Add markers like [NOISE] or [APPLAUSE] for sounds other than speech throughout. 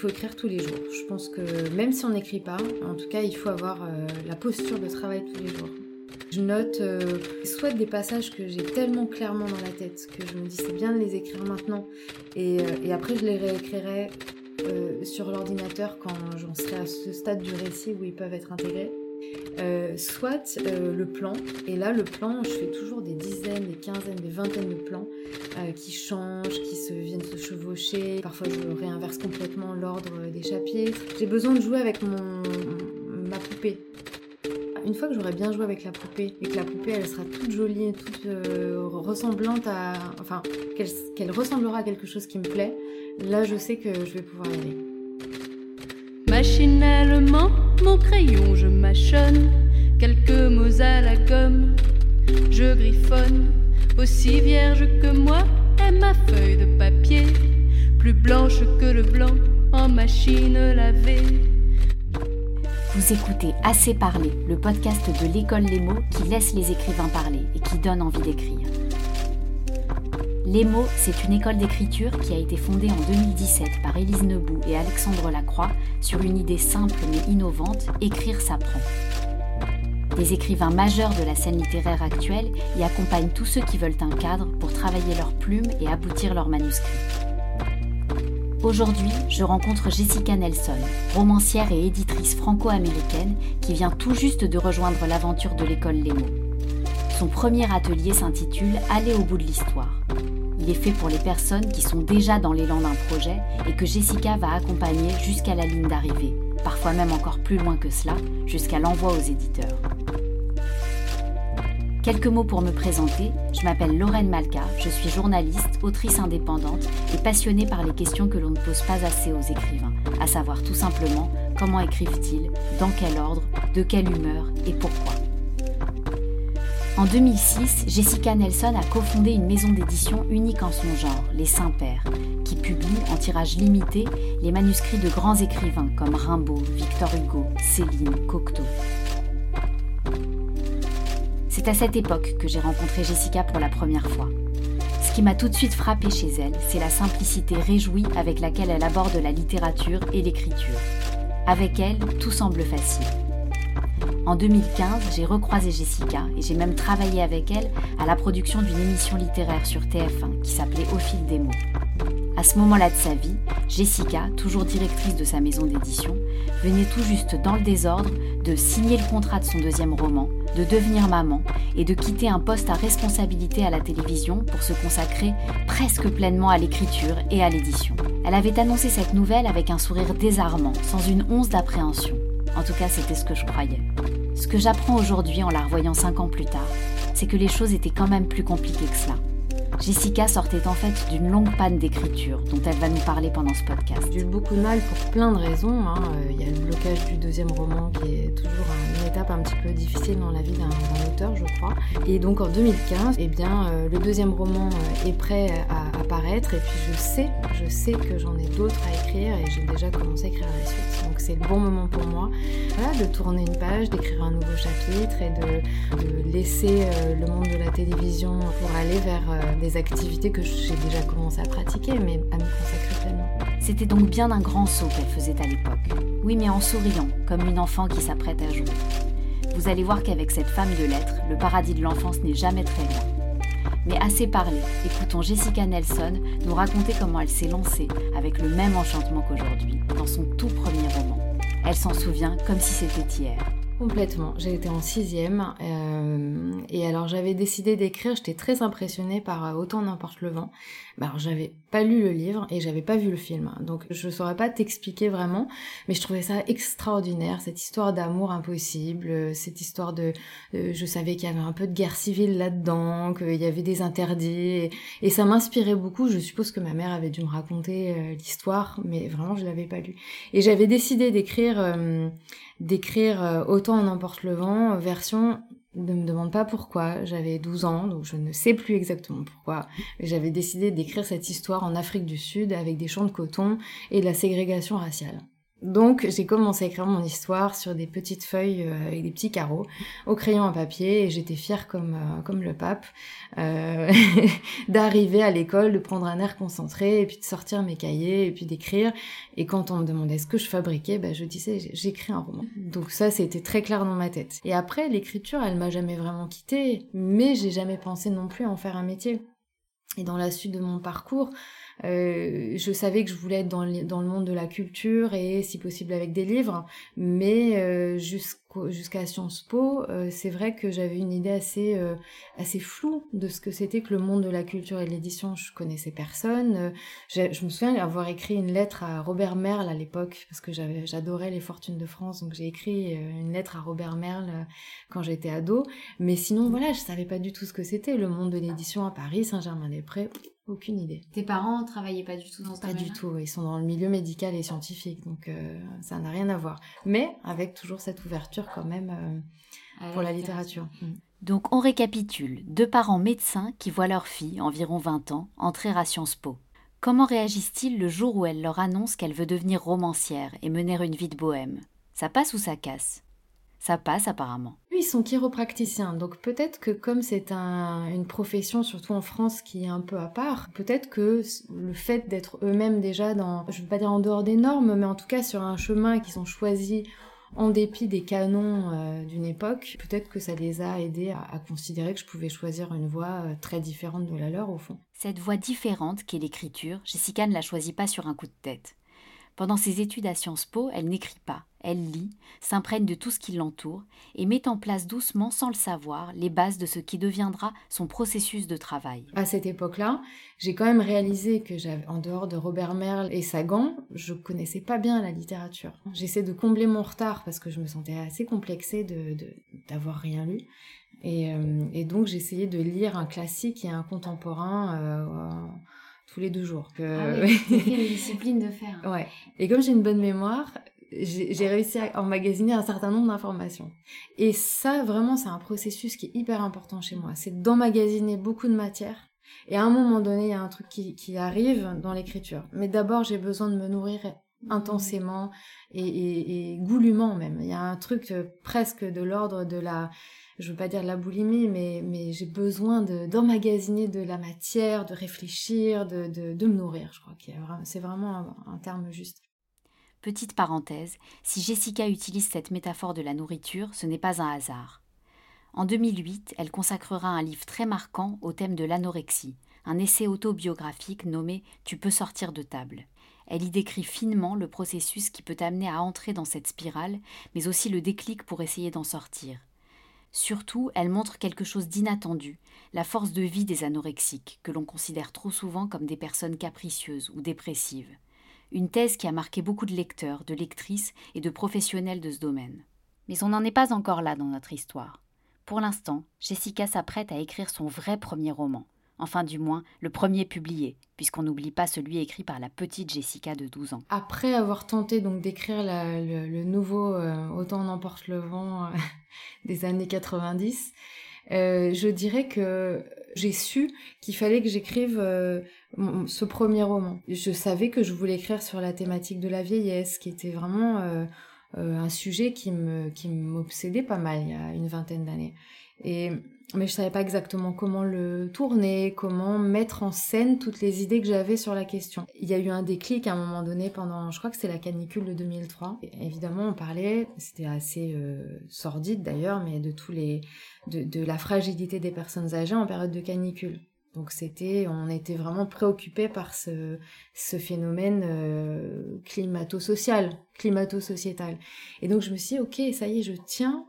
Faut écrire tous les jours. Je pense que même si on n'écrit pas, en tout cas, il faut avoir euh, la posture de travail tous les jours. Je note euh, soit des passages que j'ai tellement clairement dans la tête que je me dis c'est bien de les écrire maintenant et, et après je les réécrirai sur l'ordinateur quand j'en serai à ce stade du récit où ils peuvent être intégrés. Euh, soit euh, le plan, et là le plan, je fais toujours des dizaines, des quinzaines, des vingtaines de plans euh, qui changent, qui se viennent se chevaucher. Parfois je réinverse complètement l'ordre des chapitres. J'ai besoin de jouer avec ma poupée. Une fois que j'aurai bien joué avec la poupée et que la poupée elle sera toute jolie, toute ressemblante à, enfin qu'elle ressemblera à quelque chose qui me plaît, là je sais que je vais pouvoir y aller. Machinalement, mon crayon, je mâchonne quelques mots à la gomme. Je griffonne, aussi vierge que moi est ma feuille de papier, plus blanche que le blanc en machine lavée. Vous écoutez Assez parler, le podcast de l'école Les mots qui laisse les écrivains parler et qui donne envie d'écrire. Les mots, c'est une école d'écriture qui a été fondée en 2017 par Élise Nebout et Alexandre Lacroix sur une idée simple mais innovante, écrire s'apprend. Des écrivains majeurs de la scène littéraire actuelle y accompagnent tous ceux qui veulent un cadre pour travailler leurs plumes et aboutir leurs manuscrits. Aujourd'hui, je rencontre Jessica Nelson, romancière et éditrice franco-américaine qui vient tout juste de rejoindre l'aventure de l'école Les mots. Son premier atelier s'intitule Aller au bout de l'histoire il est fait pour les personnes qui sont déjà dans l'élan d'un projet et que Jessica va accompagner jusqu'à la ligne d'arrivée, parfois même encore plus loin que cela, jusqu'à l'envoi aux éditeurs. Quelques mots pour me présenter, je m'appelle Lorraine Malka, je suis journaliste, autrice indépendante et passionnée par les questions que l'on ne pose pas assez aux écrivains, à savoir tout simplement comment écrivent-ils, dans quel ordre, de quelle humeur et pourquoi. En 2006, Jessica Nelson a cofondé une maison d'édition unique en son genre, Les Saints-Pères, qui publie en tirage limité les manuscrits de grands écrivains comme Rimbaud, Victor Hugo, Céline, Cocteau. C'est à cette époque que j'ai rencontré Jessica pour la première fois. Ce qui m'a tout de suite frappé chez elle, c'est la simplicité réjouie avec laquelle elle aborde la littérature et l'écriture. Avec elle, tout semble facile. En 2015, j'ai recroisé Jessica et j'ai même travaillé avec elle à la production d'une émission littéraire sur TF1 qui s'appelait Au fil des mots. À ce moment-là de sa vie, Jessica, toujours directrice de sa maison d'édition, venait tout juste dans le désordre de signer le contrat de son deuxième roman, de devenir maman et de quitter un poste à responsabilité à la télévision pour se consacrer presque pleinement à l'écriture et à l'édition. Elle avait annoncé cette nouvelle avec un sourire désarmant, sans une once d'appréhension. En tout cas, c'était ce que je croyais. Ce que j'apprends aujourd'hui en la revoyant cinq ans plus tard, c'est que les choses étaient quand même plus compliquées que cela. Jessica sortait en fait d'une longue panne d'écriture dont elle va nous parler pendant ce podcast. J'ai eu beaucoup de mal pour plein de raisons. Hein. Euh, il y a le blocage du deuxième roman qui est toujours une étape un petit peu difficile dans la vie d'un auteur, je crois. Et donc en 2015, eh bien, euh, le deuxième roman euh, est prêt à apparaître et puis je sais, je sais que j'en ai d'autres à écrire et j'ai déjà commencé à écrire la suite. Donc c'est le bon moment pour moi de tourner une page, d'écrire un nouveau chapitre et de, de laisser le monde de la télévision pour aller vers des activités que j'ai déjà commencé à pratiquer, mais à me consacrer pleinement. C'était donc bien un grand saut qu'elle faisait à l'époque. Oui, mais en souriant, comme une enfant qui s'apprête à jouer. Vous allez voir qu'avec cette femme de lettres, le paradis de l'enfance n'est jamais très loin. Mais assez parlé, écoutons Jessica Nelson nous raconter comment elle s'est lancée avec le même enchantement qu'aujourd'hui, dans son tout premier roman. Elle s'en souvient comme si c'était hier. Complètement. J'ai été en sixième euh, et alors j'avais décidé d'écrire. J'étais très impressionnée par euh, Autant n'importe le vent. Bah, alors j'avais pas lu le livre et j'avais pas vu le film, donc je saurais pas t'expliquer vraiment, mais je trouvais ça extraordinaire cette histoire d'amour impossible, euh, cette histoire de, je savais qu'il y avait un peu de guerre civile là-dedans, qu'il y avait des interdits et, ça m'inspirait beaucoup. Je suppose que ma mère avait dû me raconter euh, l'histoire, mais vraiment je l'avais pas lu. Et j'avais décidé d'écrire d'écrire euh, Autant en emporte le vent, euh, version ne me demande pas pourquoi, j'avais 12 ans, donc je ne sais plus exactement pourquoi. J'avais décidé d'écrire cette histoire en Afrique du Sud avec des champs de coton et de la ségrégation raciale. Donc j'ai commencé à écrire mon histoire sur des petites feuilles euh, avec des petits carreaux au crayon à papier et j'étais fière comme euh, comme le pape euh, [LAUGHS] d'arriver à l'école, de prendre un air concentré et puis de sortir mes cahiers et puis d'écrire. Et quand on me demandait ce que je fabriquais, ben, je disais j'écris un roman. Donc ça c'était très clair dans ma tête. Et après l'écriture, elle m'a jamais vraiment quittée, mais j'ai jamais pensé non plus à en faire un métier. Et dans la suite de mon parcours, euh, je savais que je voulais être dans, dans, le monde de la culture et si possible avec des livres, mais euh, jusqu'à Sciences Po, euh, c'est vrai que j'avais une idée assez euh, assez floue de ce que c'était que le monde de la culture et de l'édition. Je connaissais personne. Euh, je me souviens avoir écrit une lettre à Robert Merle à l'époque parce que j'adorais les Fortunes de France, donc j'ai écrit une lettre à Robert Merle quand j'étais ado. Mais sinon, voilà, je savais pas du tout ce que c'était le monde de l'édition à Paris, Saint-Germain-des-Prés. Aucune idée. Tes parents travaillaient pas du tout dans ce Pas du tout, ils sont dans le milieu médical et scientifique, donc euh, ça n'a rien à voir. Mais avec toujours cette ouverture quand même euh, pour la littérature. Mm. Donc on récapitule. Deux parents médecins qui voient leur fille, environ 20 ans, entrer à Sciences Po. Comment réagissent-ils le jour où elle leur annonce qu'elle veut devenir romancière et mener une vie de bohème? Ça passe ou ça casse? Ça passe apparemment. Oui, ils sont chiropracticiens, donc peut-être que comme c'est une profession, surtout en France, qui est un peu à part, peut-être que le fait d'être eux-mêmes déjà dans, je ne veux pas dire en dehors des normes, mais en tout cas sur un chemin qu'ils ont choisi en dépit des canons euh, d'une époque, peut-être que ça les a aidés à, considérer que je pouvais choisir une voie euh, très différente de la leur au fond. Cette voie différente qu'est l'écriture, Jessica ne la choisit pas sur un coup de tête. Pendant ses études à Sciences Po, elle n'écrit pas, elle lit, s'imprègne de tout ce qui l'entoure et met en place doucement, sans le savoir, les bases de ce qui deviendra son processus de travail. À cette époque-là, j'ai quand même réalisé que en dehors de Robert Merle et Sagan, je connaissais pas bien la littérature. J'essaie de combler mon retard parce que je me sentais assez complexée de, d'avoir rien lu. Et, euh, et donc j'essayais de lire un classique et un contemporain. Euh, tous les deux jours. Que... Ah oui, une [LAUGHS] discipline de faire. Ouais. Et comme j'ai une bonne mémoire, j'ai réussi à emmagasiner un certain nombre d'informations. Et ça, vraiment, c'est un processus qui est hyper important chez moi. C'est d'emmagasiner beaucoup de matière. Et à un moment donné, il y a un truc qui, qui arrive dans l'écriture. Mais d'abord, j'ai besoin de me nourrir intensément et, et, et goulûment même. Il y a un truc euh, presque de l'ordre de la je veux pas dire la boulimie, mais, j'ai besoin d'emmagasiner de, la matière, de réfléchir, de, me nourrir, je crois que c'est vraiment un, terme juste. Petite parenthèse, si Jessica utilise cette métaphore de la nourriture, ce n'est pas un hasard. En 2008, elle consacrera un livre très marquant au thème de l'anorexie, un essai autobiographique nommé Tu peux sortir de table. Elle y décrit finement le processus qui peut amener à entrer dans cette spirale, mais aussi le déclic pour essayer d'en sortir. Surtout, elle montre quelque chose d'inattendu, la force de vie des anorexiques, que l'on considère trop souvent comme des personnes capricieuses ou dépressives. Une thèse qui a marqué beaucoup de lecteurs, de lectrices et de professionnels de ce domaine. Mais on n'en est pas encore là dans notre histoire. Pour l'instant, Jessica s'apprête à écrire son vrai premier roman, enfin du moins le premier publié, puisqu'on n'oublie pas celui écrit par la petite Jessica de 12 ans. Après avoir tenté donc d'écrire le, nouveau euh, Autant n'emporte le vent euh, [LAUGHS] des années 90, euh, je dirais que j'ai su qu'il fallait que j'écrive ce premier roman. Je savais que je voulais écrire sur la thématique de la vieillesse, qui était vraiment un sujet qui qui m'obsédait pas mal il y a une vingtaine d'années. Et mais je savais pas exactement comment le tourner, comment mettre en scène toutes les idées que j'avais sur la question. Il y a eu un déclic à un moment donné pendant, je crois que c'était la canicule de 2003. évidemment, on parlait, c'était assez euh, sordide d'ailleurs, mais de tous les, de, de la fragilité des personnes âgées en période de canicule. Donc c'était, on était vraiment préoccupés par ce, ce phénomène euh, climato-social, climato-sociétal. Et donc je me suis dit, ok, ça y est, je tiens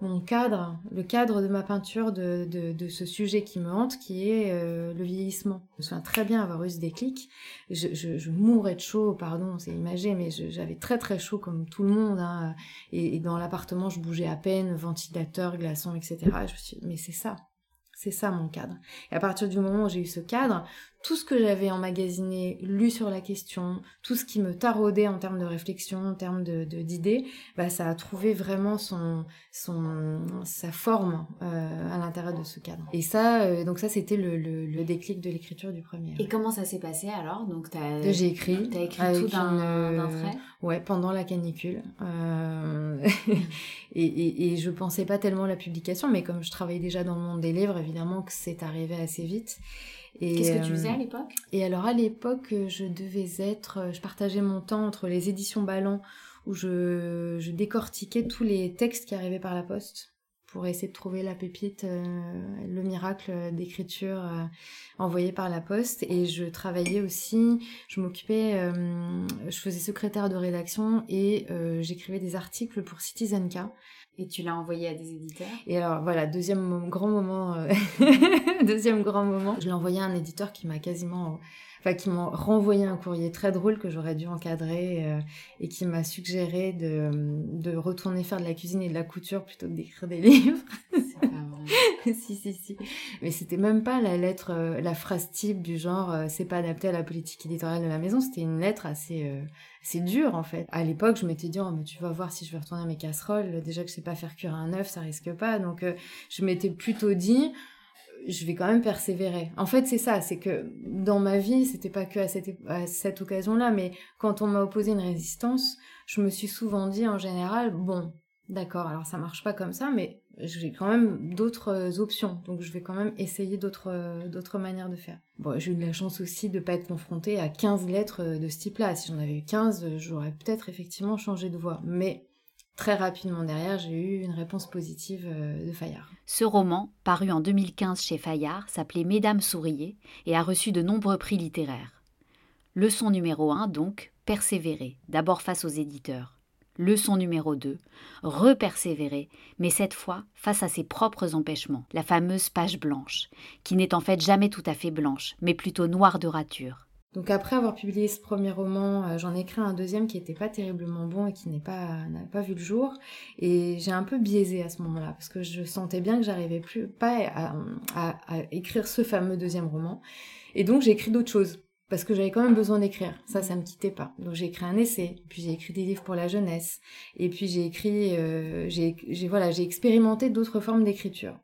mon cadre, le cadre de ma peinture de, de, ce sujet qui me hante, qui est euh, le vieillissement. Je me souviens très bien avoir eu ce déclic. Je, je, je mourais de chaud, pardon, c'est imagé, mais j'avais très très chaud comme tout le monde. Hein, et, dans l'appartement, je bougeais à peine, ventilateur, glaçon, etc. je me suis dit, mais c'est ça, c'est ça mon cadre. Et à partir du moment où j'ai eu ce cadre, tout ce que j'avais emmagasiné, lu sur la question, tout ce qui me taraudait en termes de réflexion, en termes de, d'idées, bah, ça a trouvé vraiment son, son, sa forme euh, à l'intérieur de ce cadre. Et ça, euh, donc ça, c'était le, le, déclic de l'écriture du premier. Et comment ça s'est passé alors? Donc j'ai écrit. T'as écrit tout d'un, trait? Ouais, pendant la canicule. [LAUGHS] et, et, et je pensais pas tellement à la publication, mais comme je travaillais déjà dans le monde des livres, évidemment que c'est arrivé assez vite. Qu'est-ce que tu faisais à euh, l'époque? Et alors à l'époque, je devais être, euh, je partageais mon temps entre les éditions Ballant où je, je décortiquais tous les textes qui arrivaient par la poste pour essayer de trouver la pépite, euh, le miracle d'écriture envoyé par la poste. Et je travaillais aussi, je m'occupais, je faisais secrétaire de rédaction et j'écrivais des articles pour Citizen K. Et tu l'as envoyé à des éditeurs? Et alors voilà, deuxième grand moment, euh, [LAUGHS] deuxième grand moment, je l'ai envoyé à un éditeur qui m'a quasiment, enfin qui m'a renvoyé un courrier très drôle que j'aurais dû encadrer euh, et qui m'a suggéré de, de retourner faire de la cuisine et de la couture plutôt que d'écrire des [LAUGHS] livres. C'est pas vrai. [LAUGHS] si si si. Mais c'était même pas la lettre, euh, la phrase type du genre c'est pas adapté à la politique éditoriale de la maison. C'était une lettre assez c'est dur en fait. À l'époque, je m'étais dit, oh, mais tu vas voir si je vais retourner à mes casseroles. Déjà que je sais pas faire cuire un œuf, ça risque pas. Donc, euh, je m'étais plutôt dit, je vais quand même persévérer. En fait, c'est ça, c'est que dans ma vie, c'était pas que à cette, occasion-là, mais quand on m'a opposé une résistance, je me suis souvent dit en général, bon, d'accord, alors ça marche pas comme ça, mais j'ai quand même d'autres euh, options, donc je vais quand même essayer d'autres euh, d'autres manières de faire. Bon, j'ai eu de la chance aussi de pas être confrontée à 15 lettres euh, de ce type-là. Si j'en avais eu 15, j'aurais peut-être effectivement changé de voie. Mais très rapidement derrière, j'ai eu une réponse positive de Fayard. Ce roman, paru en 2015 chez Fayard, s'appelait Mesdames souriez et a reçu de nombreux prix littéraires. Leçon numéro 1 donc, persévérer, d'abord face aux éditeurs. Leçon numéro 2. Repersévérer, mais cette fois face à ses propres empêchements, la fameuse page blanche, qui n'est en fait jamais tout à fait blanche, mais plutôt noire de rature. Donc après avoir publié ce premier roman, euh, j'en ai écrit un deuxième qui n'était pas terriblement bon et qui n'est pas n'a pas vu le jour. Et j'ai un peu biaisé à ce moment-là parce que je sentais bien que j'arrivais plus pas à, écrire ce fameux deuxième roman. Et donc j'ai écrit d'autres choses parce que j'avais quand même besoin d'écrire. Ça, ça me quittait pas. Donc j'ai écrit un essai, puis j'ai écrit des livres pour la jeunesse, et puis j'ai écrit, euh, j'ai, voilà, j'ai expérimenté d'autres formes d'écriture.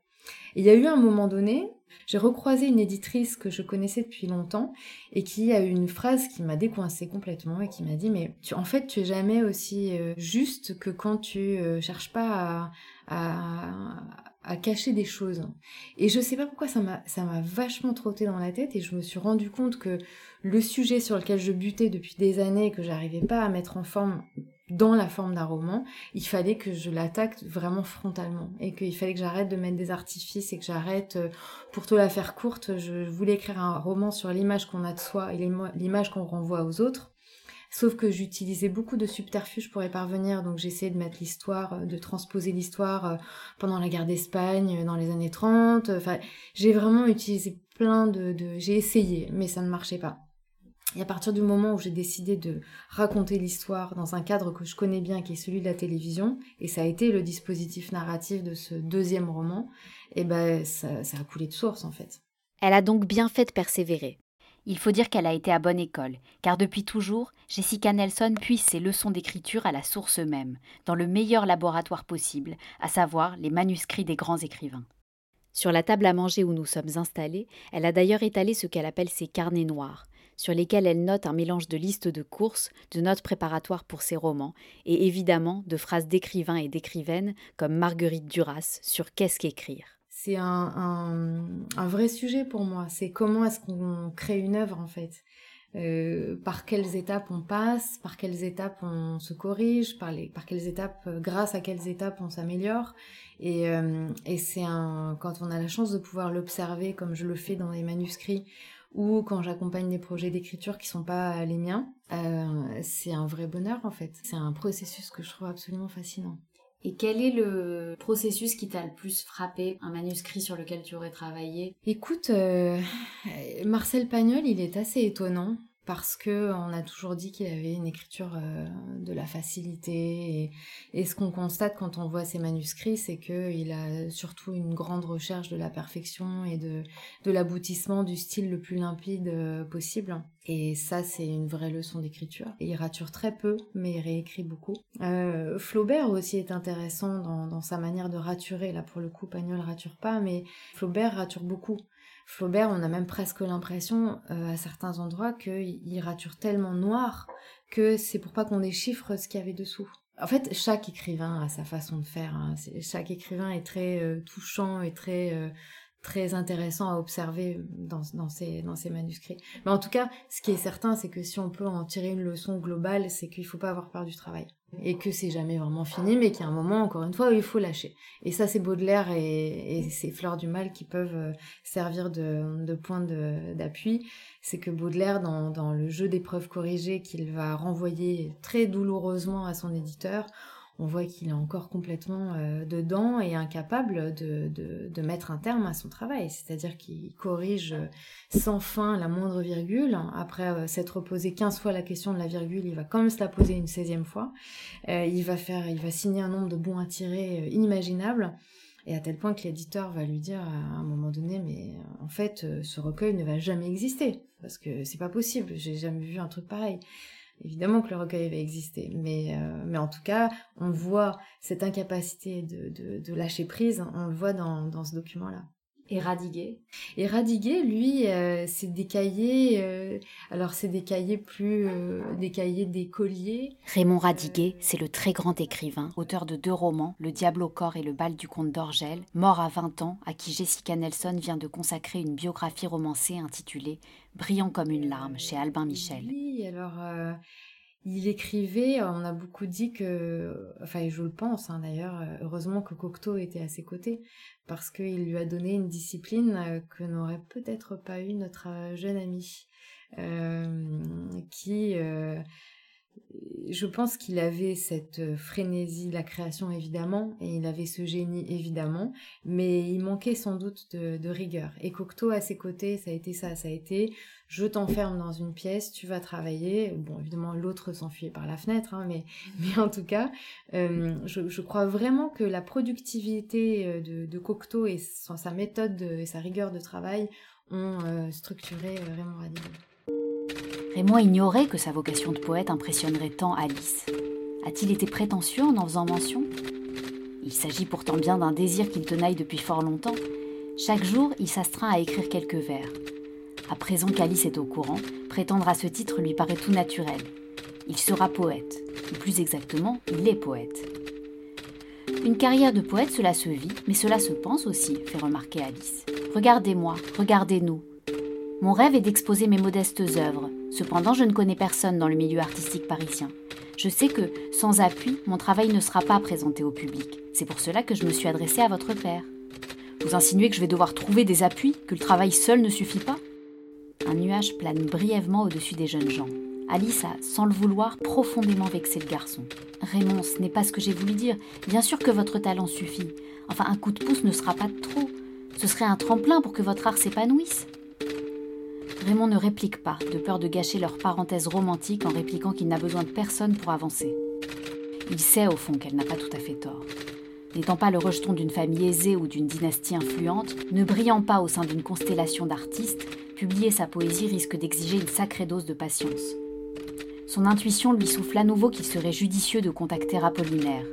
Il y a eu un moment donné, j'ai recroisé une éditrice que je connaissais depuis longtemps et qui a eu une phrase qui m'a décoincé complètement et qui m'a dit mais tu, en fait tu es jamais aussi euh, juste que quand tu euh, cherches pas à cacher des choses. Et je sais pas pourquoi ça m'a ça m'a vachement trotté dans la tête et je me suis rendu compte que le sujet sur lequel je butais depuis des années et que j'arrivais pas à mettre en forme dans la forme d'un roman, il fallait que je l'attaque vraiment frontalement et qu'il fallait que j'arrête de mettre des artifices et que j'arrête, euh, pour te la faire courte, je voulais écrire un roman sur l'image qu'on a de soi et l'image qu'on renvoie aux autres Sauf que j'utilisais beaucoup de subterfuges pour y parvenir, donc j'essayais de mettre l'histoire, euh, de transposer l'histoire euh, pendant la guerre d'Espagne, dans les années 30. Enfin, j'ai vraiment utilisé plein de, de... J'ai essayé, mais ça ne marchait pas. Et à partir du moment où j'ai décidé de raconter l'histoire dans un cadre que je connais bien, qui est celui de la télévision, et ça a été le dispositif narratif de ce deuxième roman, et eh ben ça, a coulé de source en fait. Elle a donc bien fait de persévérer. Il faut dire qu'elle a été à bonne école, car depuis toujours, Jessica Nelson puise ses leçons d'écriture à la source même, dans le meilleur laboratoire possible, à savoir les manuscrits des grands écrivains. Sur la table à manger où nous sommes installés, elle a d'ailleurs étalé ce qu'elle appelle ses carnets noirs, sur lesquels elle note un mélange de listes de courses, de notes préparatoires pour ses romans, et évidemment de phrases d'écrivains et d'écrivaines comme Marguerite Duras sur Qu'est-ce qu'écrire c'est un, vrai sujet pour moi. C'est comment est-ce qu'on crée une œuvre en fait. Euh, par quelles étapes on passe, par quelles étapes on se corrige, par, les, par quelles étapes, euh, grâce à quelles étapes on s'améliore. Et, euh, et c'est quand on a la chance de pouvoir l'observer comme je le fais dans les manuscrits ou quand j'accompagne des projets d'écriture qui sont pas les miens, c'est un vrai bonheur en fait. C'est un processus que je trouve absolument fascinant. Et quel est le processus qui t'a le plus frappé, un manuscrit sur lequel tu aurais travaillé? Écoute, euh, Marcel Pagnol, il est assez étonnant parce que on a toujours dit qu'il avait une écriture euh, de la facilité et, ce qu'on constate quand on voit ses manuscrits c'est qu'il a surtout une grande recherche de la perfection et de, l'aboutissement du style le plus limpide euh, possible. Et ça c'est une vraie leçon d'écriture. Il rature très peu mais il réécrit beaucoup. Euh, Flaubert aussi est intéressant dans, dans sa manière de raturer. Là pour le coup Pagnol rature pas mais Flaubert rature beaucoup Flaubert, on a même presque l'impression euh, à certains endroits qu'il rature tellement noir que c'est pour pas qu'on déchiffre ce qu'il y avait dessous. En fait, chaque écrivain a sa façon de faire. Hein. Chaque écrivain est très euh, touchant et très euh, très intéressant à observer dans, ces, manuscrits. Mais en tout cas, ce qui est certain, c'est que si on peut en tirer une leçon globale, c'est qu'il faut pas avoir peur du travail et que c'est jamais vraiment fini, mais qu'il y a un moment, encore une fois, où il faut lâcher. Et ça, c'est Baudelaire et, et ces fleurs du mal qui peuvent euh, servir de, point d'appui. C'est que Baudelaire, dans, dans le jeu des preuves corrigées qu'il va renvoyer très douloureusement à son éditeur, on voit qu'il est encore complètement euh, dedans et incapable de, de, mettre un terme à son travail. C'est-à-dire qu'il corrige sans fin la moindre virgule. Après euh, s'être posé 15 fois la question de la virgule, il va quand même se la poser une 16e fois. Euh, il va faire, il va signer un nombre de bons à tirer inimaginable. Et à tel point que l'éditeur va lui dire à un moment donné, mais en fait, ce recueil ne va jamais exister. Parce que c'est pas possible, j'ai jamais vu un truc pareil. Évidemment que le recueil va exister, mais, euh, mais en tout cas, on voit cette incapacité de, de, de lâcher prise, on le voit dans, dans ce document-là. Et Radiguet Et Radiguet, lui, euh, c'est des cahiers, euh, alors c'est des cahiers plus, euh, des cahiers d'écoliers. Raymond Radiguet, c'est le très grand écrivain, auteur de deux romans, Le diable au corps et Le bal du comte d'Orgel, mort à 20 ans, à qui Jessica Nelson vient de consacrer une biographie romancée intitulée Brillant comme une larme chez Albin Michel. Oui, alors il écrivait, on a beaucoup dit que, enfin je le pense hein, d'ailleurs, heureusement que Cocteau était à ses côtés, parce qu'il lui a donné une discipline euh, que n'aurait peut-être pas eu notre euh, jeune ami, euh, qui, je pense qu'il avait cette frénésie de la création évidemment, et il avait ce génie évidemment, mais il manquait sans doute de, rigueur. Et Cocteau à ses côtés, ça a été ça, ça a été je t'enferme dans une pièce, tu vas travailler. Bon, évidemment, l'autre s'enfuit par la fenêtre, hein, mais, [LAUGHS] en tout cas, euh, je, crois vraiment que la productivité euh, de, Cocteau et sa méthode et sa rigueur de travail ont euh, structuré euh, Raymond Radiguet. Raymond ignorait que sa vocation de poète impressionnerait tant Alice. A-t-il été prétentieux en en faisant mention? Il s'agit pourtant bien d'un désir qu'il tenaille depuis fort longtemps. Chaque jour, il s'astreint à écrire quelques vers. À présent qu'Alice est au courant, prétendre à ce titre lui paraît tout naturel. Il sera poète, ou plus exactement, il est poète. Une carrière de poète, cela se vit, mais cela se pense aussi, fait remarquer Alice. Regardez-moi, regardez-nous. Mon rêve est d'exposer mes modestes œuvres. Cependant, je ne connais personne dans le milieu artistique parisien. Je sais que, sans appui, mon travail ne sera pas présenté au public. C'est pour cela que je me suis adressée à votre père. Vous insinuez que je vais devoir trouver des appuis, que le travail seul ne suffit pas? Un nuage plane brièvement au-dessus des jeunes gens. Alice a, sans le vouloir, profondément vexé le garçon. Raymond, ce n'est pas ce que j'ai voulu dire. Bien sûr que votre talent suffit. Enfin, un coup de pouce ne sera pas de trop. Ce serait un tremplin pour que votre art s'épanouisse. Raymond ne réplique pas, de peur de gâcher leur parenthèse romantique en répliquant qu'il n'a besoin de personne pour avancer. Il sait au fond qu'elle n'a pas tout à fait tort. N'étant pas le rejeton d'une famille aisée ou d'une dynastie influente, ne brillant pas au sein d'une constellation d'artistes, publier sa poésie risque d'exiger une sacrée dose de patience. Son intuition lui souffle à nouveau qu'il serait judicieux de contacter Apollinaire.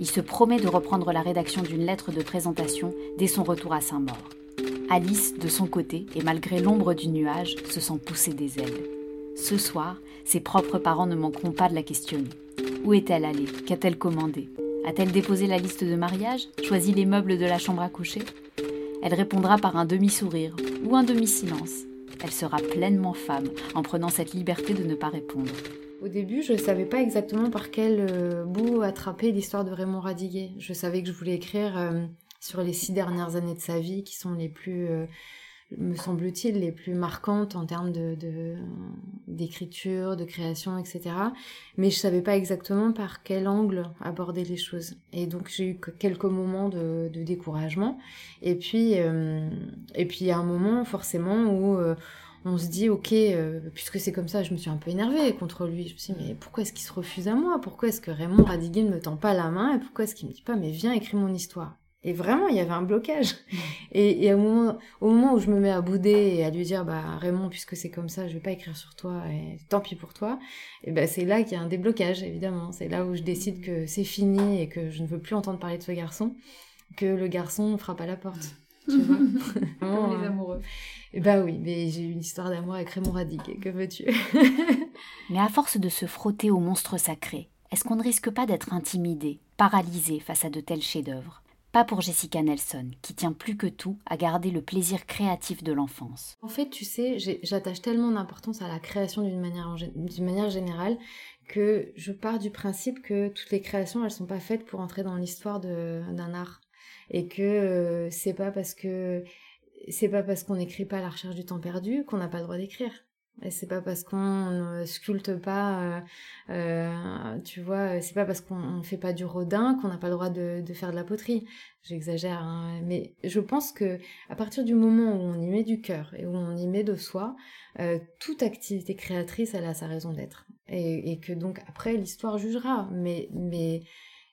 Il se promet de reprendre la rédaction d'une lettre de présentation dès son retour à Saint-Maur. Alice, de son côté, et malgré l'ombre du nuage, se sent pousser des ailes. Ce soir, ses propres parents ne manqueront pas de la questionner. Où est-elle allée? Qu'a-t-elle commandé? A-t-elle déposé la liste de mariage? Choisi les meubles de la chambre à coucher? Elle répondra par un demi-sourire ou un demi-silence elle sera pleinement femme en prenant cette liberté de ne pas répondre. Au début, je ne savais pas exactement par quel euh, bout attraper l'histoire de Raymond Radiguet. Je savais que je voulais écrire euh, sur les six dernières années de sa vie qui sont les plus euh, me semble-t-il, les plus marquantes en termes de, d'écriture, de, création, etc. Mais je savais pas exactement par quel angle aborder les choses. Et donc j'ai eu quelques moments de, découragement. Et puis, euh, et puis il y a un moment forcément où euh, on se dit, ok, puisque c'est comme ça, je me suis un peu énervée contre lui. Je me suis dit, mais pourquoi est-ce qu'il se refuse à moi? Pourquoi est-ce que Raymond Radiguet ne me tend pas la main? Et pourquoi est-ce qu'il me dit pas, mais viens, écris mon histoire? Et vraiment, il y avait un blocage. [LAUGHS] Et, au, moment, au moment où je me mets à bouder et à lui dire, bah Raymond, puisque c'est comme ça, je vais pas écrire sur toi, et tant pis pour toi, et ben c'est là qu'il y a un déblocage, évidemment. C'est là où je décide que c'est fini et que je ne veux plus entendre parler de ce garçon, que le garçon frappe à la porte. Tu vois [LAUGHS] [LAUGHS] Comme les amoureux. Et bah oui, mais j'ai une histoire d'amour avec Raymond Radic, que veux-tu? Mais à force de se frotter au monstre sacré, est-ce qu'on ne risque pas d'être intimidé, paralysé face à de tels chefs-d'œuvre? Pas pour Jessica Nelson, qui tient plus que tout à garder le plaisir créatif de l'enfance. En fait, tu sais, j'attache tellement d'importance à la création d'une manière, générale que je pars du principe que toutes les créations, elles sont pas faites pour entrer dans l'histoire d'un art. Et que euh, c'est pas parce que c'est pas parce qu'on n'écrit pas à la recherche du temps perdu qu'on n'a pas le droit d'écrire. Et c'est pas parce qu'on ne sculpte pas, euh, euh, tu vois, c'est pas parce qu'on fait pas du rodin qu'on n'a pas le droit de, faire de la poterie. J'exagère, hein, mais je pense que à partir du moment où on y met du cœur et où on y met de soi, euh, toute activité créatrice, elle a sa raison d'être. Et, et, que donc après l'histoire jugera, mais mais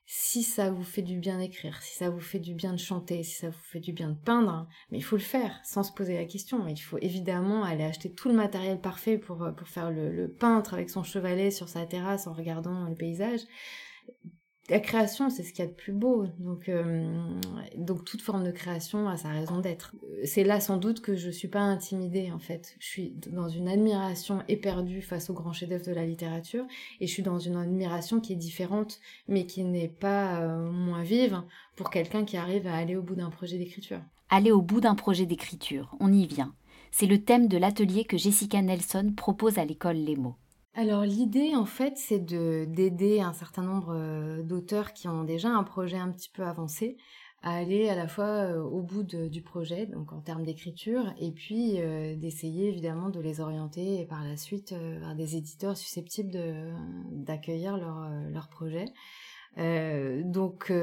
si ça vous fait du bien d'écrire, si ça vous fait du bien de chanter, si ça vous fait du bien de peindre, mais il faut le faire sans se poser la question. Il faut évidemment aller acheter tout le matériel parfait pour, pour faire le peintre avec son chevalet sur sa terrasse en regardant le paysage la création, c'est ce qu'il y a de plus beau. Donc, euh, donc toute forme de création a sa raison d'être. C'est là sans doute que je suis pas intimidée en fait. Je suis dans une admiration éperdue face aux grands chefs-d'œuvre de la littérature, et je suis dans une admiration qui est différente, mais qui n'est pas euh, moins vive pour quelqu'un qui arrive à aller au bout d'un projet d'écriture. Aller au bout d'un projet d'écriture, on y vient. C'est le thème de l'atelier que Jessica Nelson propose à l'école Les Mots. Alors l'idée en fait c'est de d'aider un certain nombre euh, d'auteurs qui ont déjà un projet un petit peu avancé à aller à la fois euh, au bout du projet, donc en termes d'écriture, et puis euh, d'essayer évidemment de les orienter par la suite vers des éditeurs susceptibles d'accueillir leur projet. donc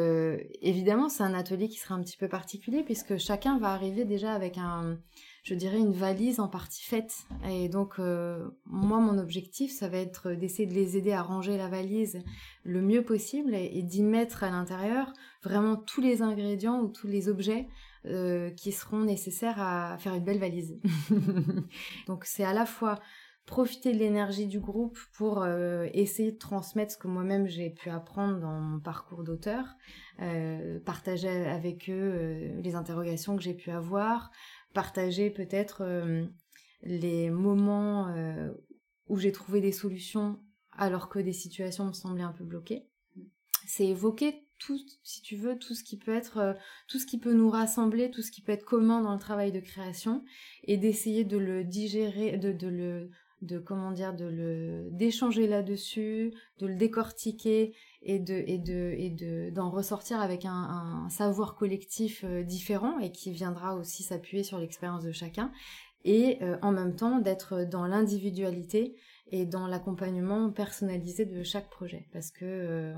évidemment c'est un atelier qui sera un petit peu particulier puisque chacun va arriver déjà avec un, je dirais, une valise en partie faite. Et donc, euh, moi, mon objectif, ça va être d'essayer de les aider à ranger la valise le mieux possible et, d'y mettre à l'intérieur vraiment tous les ingrédients ou tous les objets euh, qui seront nécessaires à faire une belle valise. [LAUGHS] donc, c'est à la fois profiter de l'énergie du groupe pour euh, essayer de transmettre ce que moi-même j'ai pu apprendre dans mon parcours d'auteur, partager avec eux les interrogations que j'ai pu avoir, partager peut-être euh, les moments euh, où j'ai trouvé des solutions alors que des situations me semblaient un peu bloquées. C'est évoquer tout, si tu veux, tout ce qui peut être, euh, tout ce qui peut nous rassembler, tout ce qui peut être commun dans le travail de création, et d'essayer de le digérer, de, de le, de comment dire, de le d'échanger là-dessus, de le décortiquer et de et de et de d'en ressortir avec un, savoir collectif euh, différent et qui viendra aussi s'appuyer sur l'expérience de chacun. Et euh, en même temps d'être dans l'individualité et dans l'accompagnement personnalisé de chaque projet parce que euh,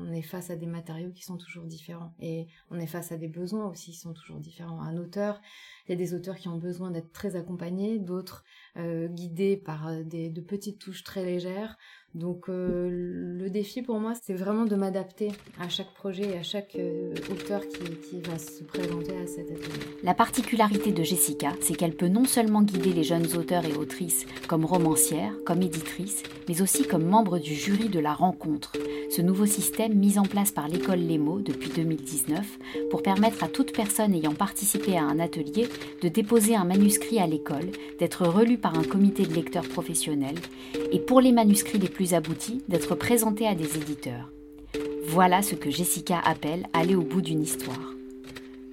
on est face à des matériaux qui sont toujours différents et on est face à des besoins aussi qui sont toujours différents. Un auteur, il y a des auteurs qui ont besoin d'être très accompagnés, d'autres euh, guidés par des, de petites touches très légères. Donc euh, le défi pour moi, c'est vraiment de m'adapter à chaque projet et à chaque euh, auteur qui, va se présenter à cet atelier. La particularité de Jessica, c'est qu'elle peut non seulement guider les jeunes auteurs et autrices comme romancières, comme éditrices, mais aussi comme membre du jury de la rencontre, ce nouveau système mis en place par l'école Les Mots depuis 2019 pour permettre à toute personne ayant participé à un atelier de déposer un manuscrit à l'école, d'être relu par un comité de lecteurs professionnels, et pour les manuscrits les plus aboutis, d'être présentés à des éditeurs. Voilà ce que Jessica appelle aller au bout d'une histoire.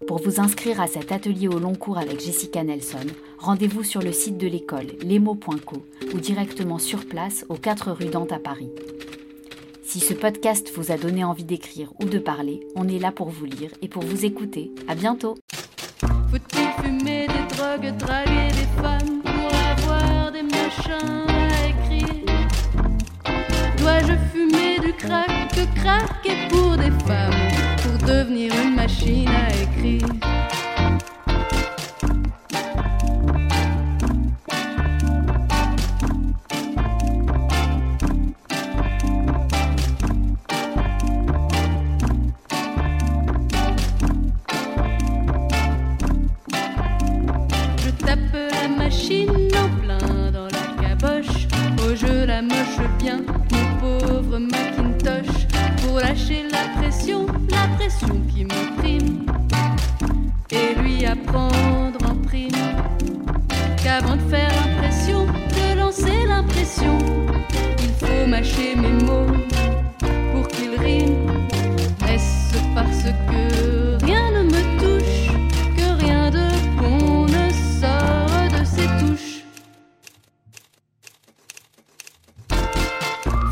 Pour vous inscrire à cet atelier au long cours avec Jessica Nelson, rendez-vous sur le site de l'école lesmots.co ou directement sur place aux 4 rue Dante à Paris. Si ce podcast vous a donné envie d'écrire ou de parler, on est là pour vous lire et pour vous écouter. À bientôt! Dois-je fumer du crack que craquer pour des femmes pour devenir une machine à écrire?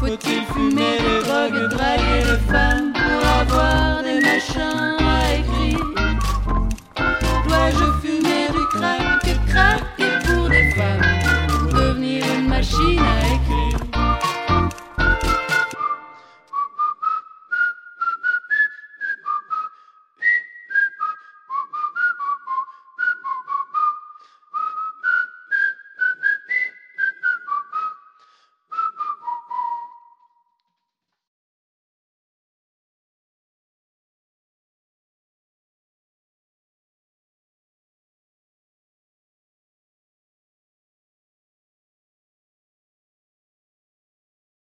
Faut-il fumer les drogues, draguer les femmes pour avoir des machins à écrire? Dois-je fumer du crack?